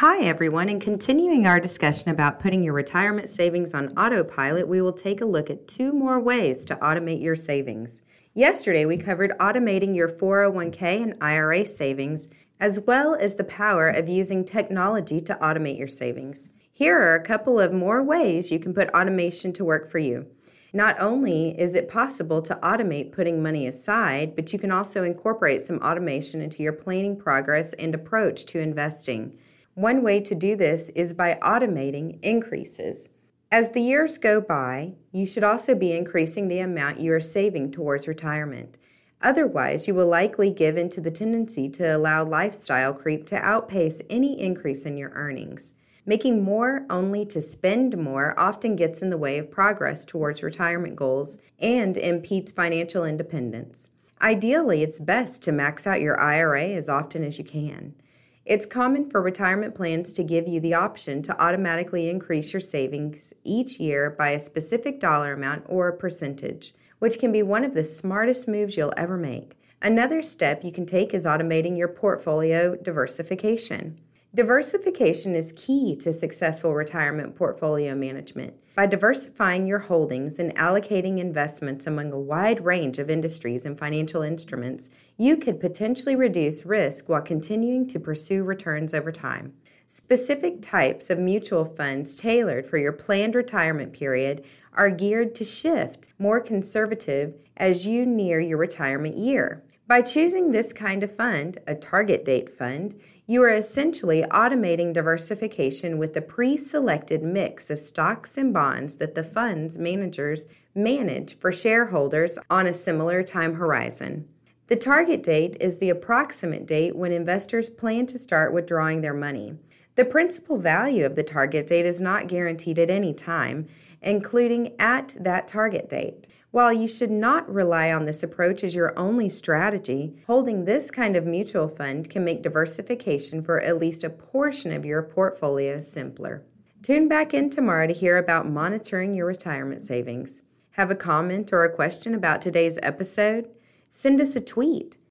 Hi, everyone. In continuing our discussion about putting your retirement savings on autopilot, we will take a look at two more ways to automate your savings. Yesterday, we covered automating your 401k and IRA savings, as well as the power of using technology to automate your savings. Here are a couple of more ways you can put automation to work for you. Not only is it possible to automate putting money aside, but you can also incorporate some automation into your planning progress and approach to investing. One way to do this is by automating increases. As the years go by, you should also be increasing the amount you are saving towards retirement. Otherwise, you will likely give in to the tendency to allow lifestyle creep to outpace any increase in your earnings. Making more only to spend more often gets in the way of progress towards retirement goals and impedes financial independence. Ideally, it's best to max out your IRA as often as you can. It's common for retirement plans to give you the option to automatically increase your savings each year by a specific dollar amount or a percentage, which can be one of the smartest moves you'll ever make. Another step you can take is automating your portfolio diversification. Diversification is key to successful retirement portfolio management. By diversifying your holdings and allocating investments among a wide range of industries and financial instruments, you could potentially reduce risk while continuing to pursue returns over time. Specific types of mutual funds tailored for your planned retirement period are geared to shift more conservative as you near your retirement year. By choosing this kind of fund, a target date fund, you are essentially automating diversification with the pre selected mix of stocks and bonds that the fund's managers manage for shareholders on a similar time horizon. The target date is the approximate date when investors plan to start withdrawing their money. The principal value of the target date is not guaranteed at any time, including at that target date. While you should not rely on this approach as your only strategy, holding this kind of mutual fund can make diversification for at least a portion of your portfolio simpler. Tune back in tomorrow to hear about monitoring your retirement savings. Have a comment or a question about today's episode? Send us a tweet